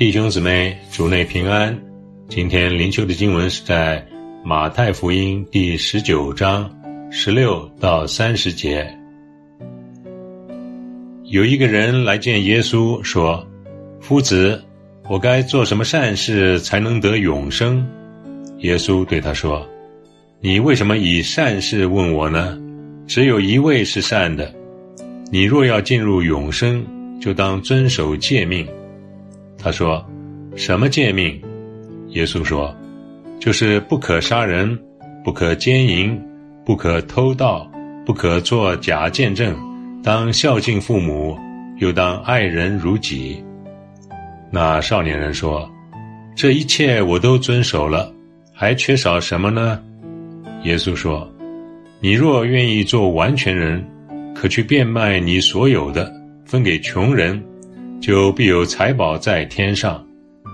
弟兄姊妹，主内平安。今天灵修的经文是在马太福音第十九章十六到三十节。有一个人来见耶稣，说：“夫子，我该做什么善事才能得永生？”耶稣对他说：“你为什么以善事问我呢？只有一位是善的。你若要进入永生，就当遵守诫命。”他说：“什么诫命？”耶稣说：“就是不可杀人，不可奸淫，不可偷盗，不可作假见证，当孝敬父母，又当爱人如己。”那少年人说：“这一切我都遵守了，还缺少什么呢？”耶稣说：“你若愿意做完全人，可去变卖你所有的，分给穷人。”就必有财宝在天上，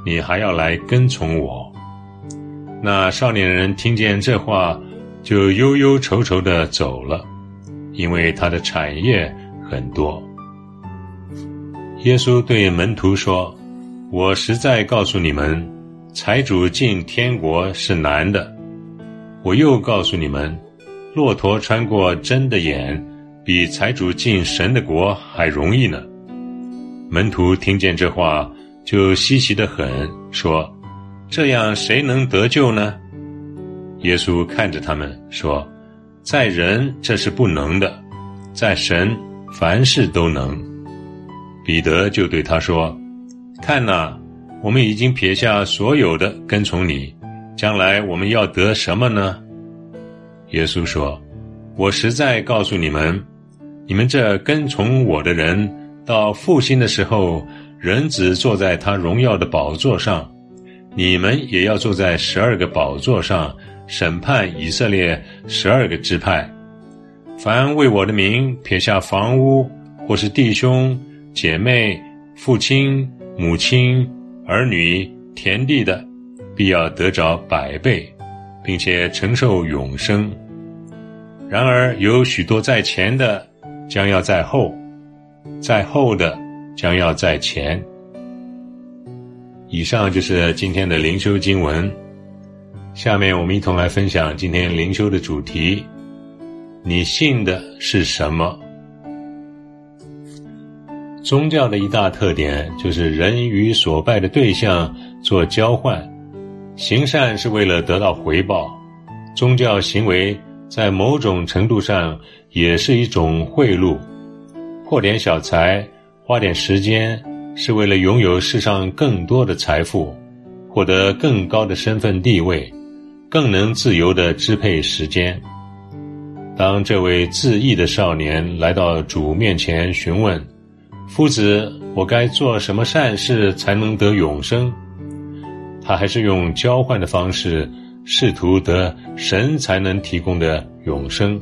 你还要来跟从我。那少年人听见这话，就忧忧愁愁的走了，因为他的产业很多。耶稣对门徒说：“我实在告诉你们，财主进天国是难的。我又告诉你们，骆驼穿过针的眼，比财主进神的国还容易呢。”门徒听见这话，就稀奇的很，说：“这样谁能得救呢？”耶稣看着他们说：“在人这是不能的，在神凡事都能。”彼得就对他说：“看哪，我们已经撇下所有的跟从你，将来我们要得什么呢？”耶稣说：“我实在告诉你们，你们这跟从我的人。”到复兴的时候，人子坐在他荣耀的宝座上，你们也要坐在十二个宝座上，审判以色列十二个支派。凡为我的名撇下房屋，或是弟兄姐妹、父亲母亲、儿女、田地的，必要得着百倍，并且承受永生。然而有许多在前的，将要在后。在后的将要在前。以上就是今天的灵修经文。下面我们一同来分享今天灵修的主题：你信的是什么？宗教的一大特点就是人与所拜的对象做交换，行善是为了得到回报。宗教行为在某种程度上也是一种贿赂。破点小财，花点时间，是为了拥有世上更多的财富，获得更高的身份地位，更能自由的支配时间。当这位自缢的少年来到主面前询问：“夫子，我该做什么善事才能得永生？”他还是用交换的方式，试图得神才能提供的永生，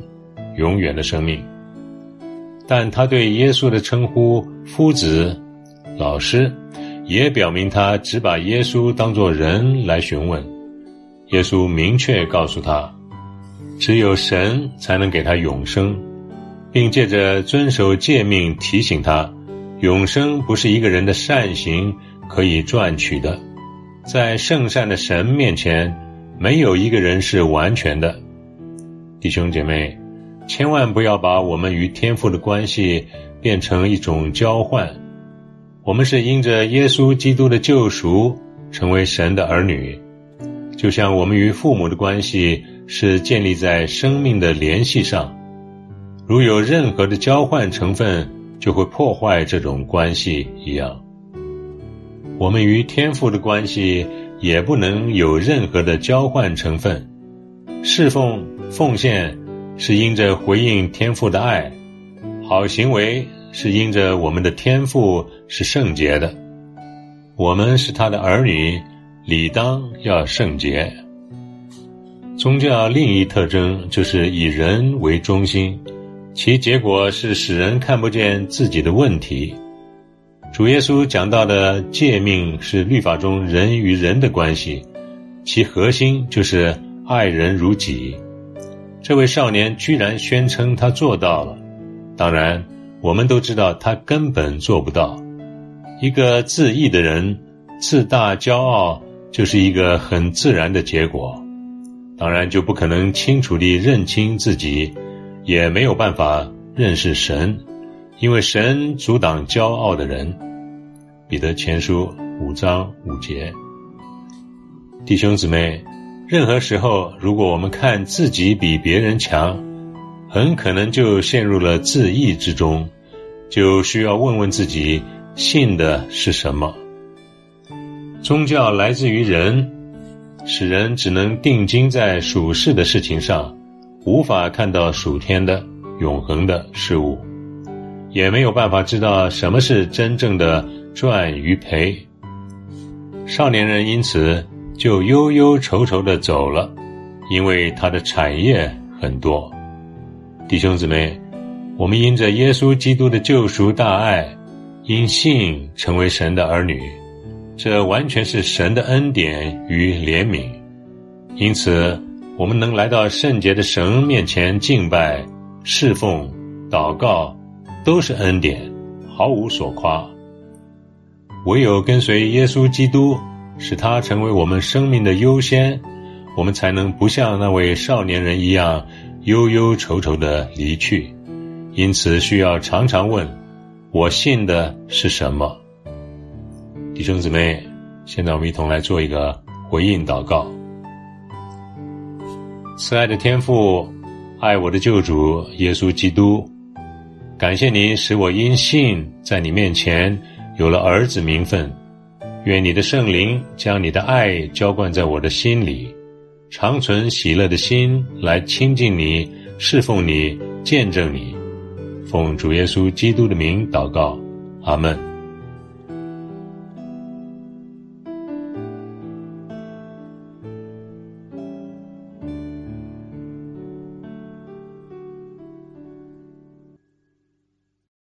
永远的生命。但他对耶稣的称呼“夫子”、“老师”，也表明他只把耶稣当作人来询问。耶稣明确告诉他，只有神才能给他永生，并借着遵守诫命提醒他，永生不是一个人的善行可以赚取的。在圣善的神面前，没有一个人是完全的。弟兄姐妹。千万不要把我们与天父的关系变成一种交换。我们是因着耶稣基督的救赎成为神的儿女，就像我们与父母的关系是建立在生命的联系上。如有任何的交换成分，就会破坏这种关系一样。我们与天父的关系也不能有任何的交换成分，侍奉奉献。是因着回应天父的爱，好行为是因着我们的天赋是圣洁的，我们是他的儿女，理当要圣洁。宗教另一特征就是以人为中心，其结果是使人看不见自己的问题。主耶稣讲到的诫命是律法中人与人的关系，其核心就是爱人如己。这位少年居然宣称他做到了，当然，我们都知道他根本做不到。一个自义的人自大骄傲就是一个很自然的结果，当然就不可能清楚地认清自己，也没有办法认识神，因为神阻挡骄傲的人。彼得前书五章五节，弟兄姊妹，任何时候，如果我们看自己比别人强，很可能就陷入了自义之中，就需要问问自己信的是什么。宗教来自于人，使人只能定睛在属世的事情上，无法看到属天的永恒的事物，也没有办法知道什么是真正的。赚与赔，少年人因此就忧忧愁愁的走了，因为他的产业很多。弟兄姊妹，我们因着耶稣基督的救赎大爱，因信成为神的儿女，这完全是神的恩典与怜悯。因此，我们能来到圣洁的神面前敬拜、侍奉、祷告，都是恩典，毫无所夸。唯有跟随耶稣基督，使他成为我们生命的优先，我们才能不像那位少年人一样忧忧愁愁的离去。因此，需要常常问：我信的是什么？弟兄姊妹，现在我们一同来做一个回应祷告。慈爱的天父，爱我的救主耶稣基督，感谢你使我因信在你面前。有了儿子名分，愿你的圣灵将你的爱浇灌在我的心里，长存喜乐的心来亲近你、侍奉你、见证你。奉主耶稣基督的名祷告，阿门。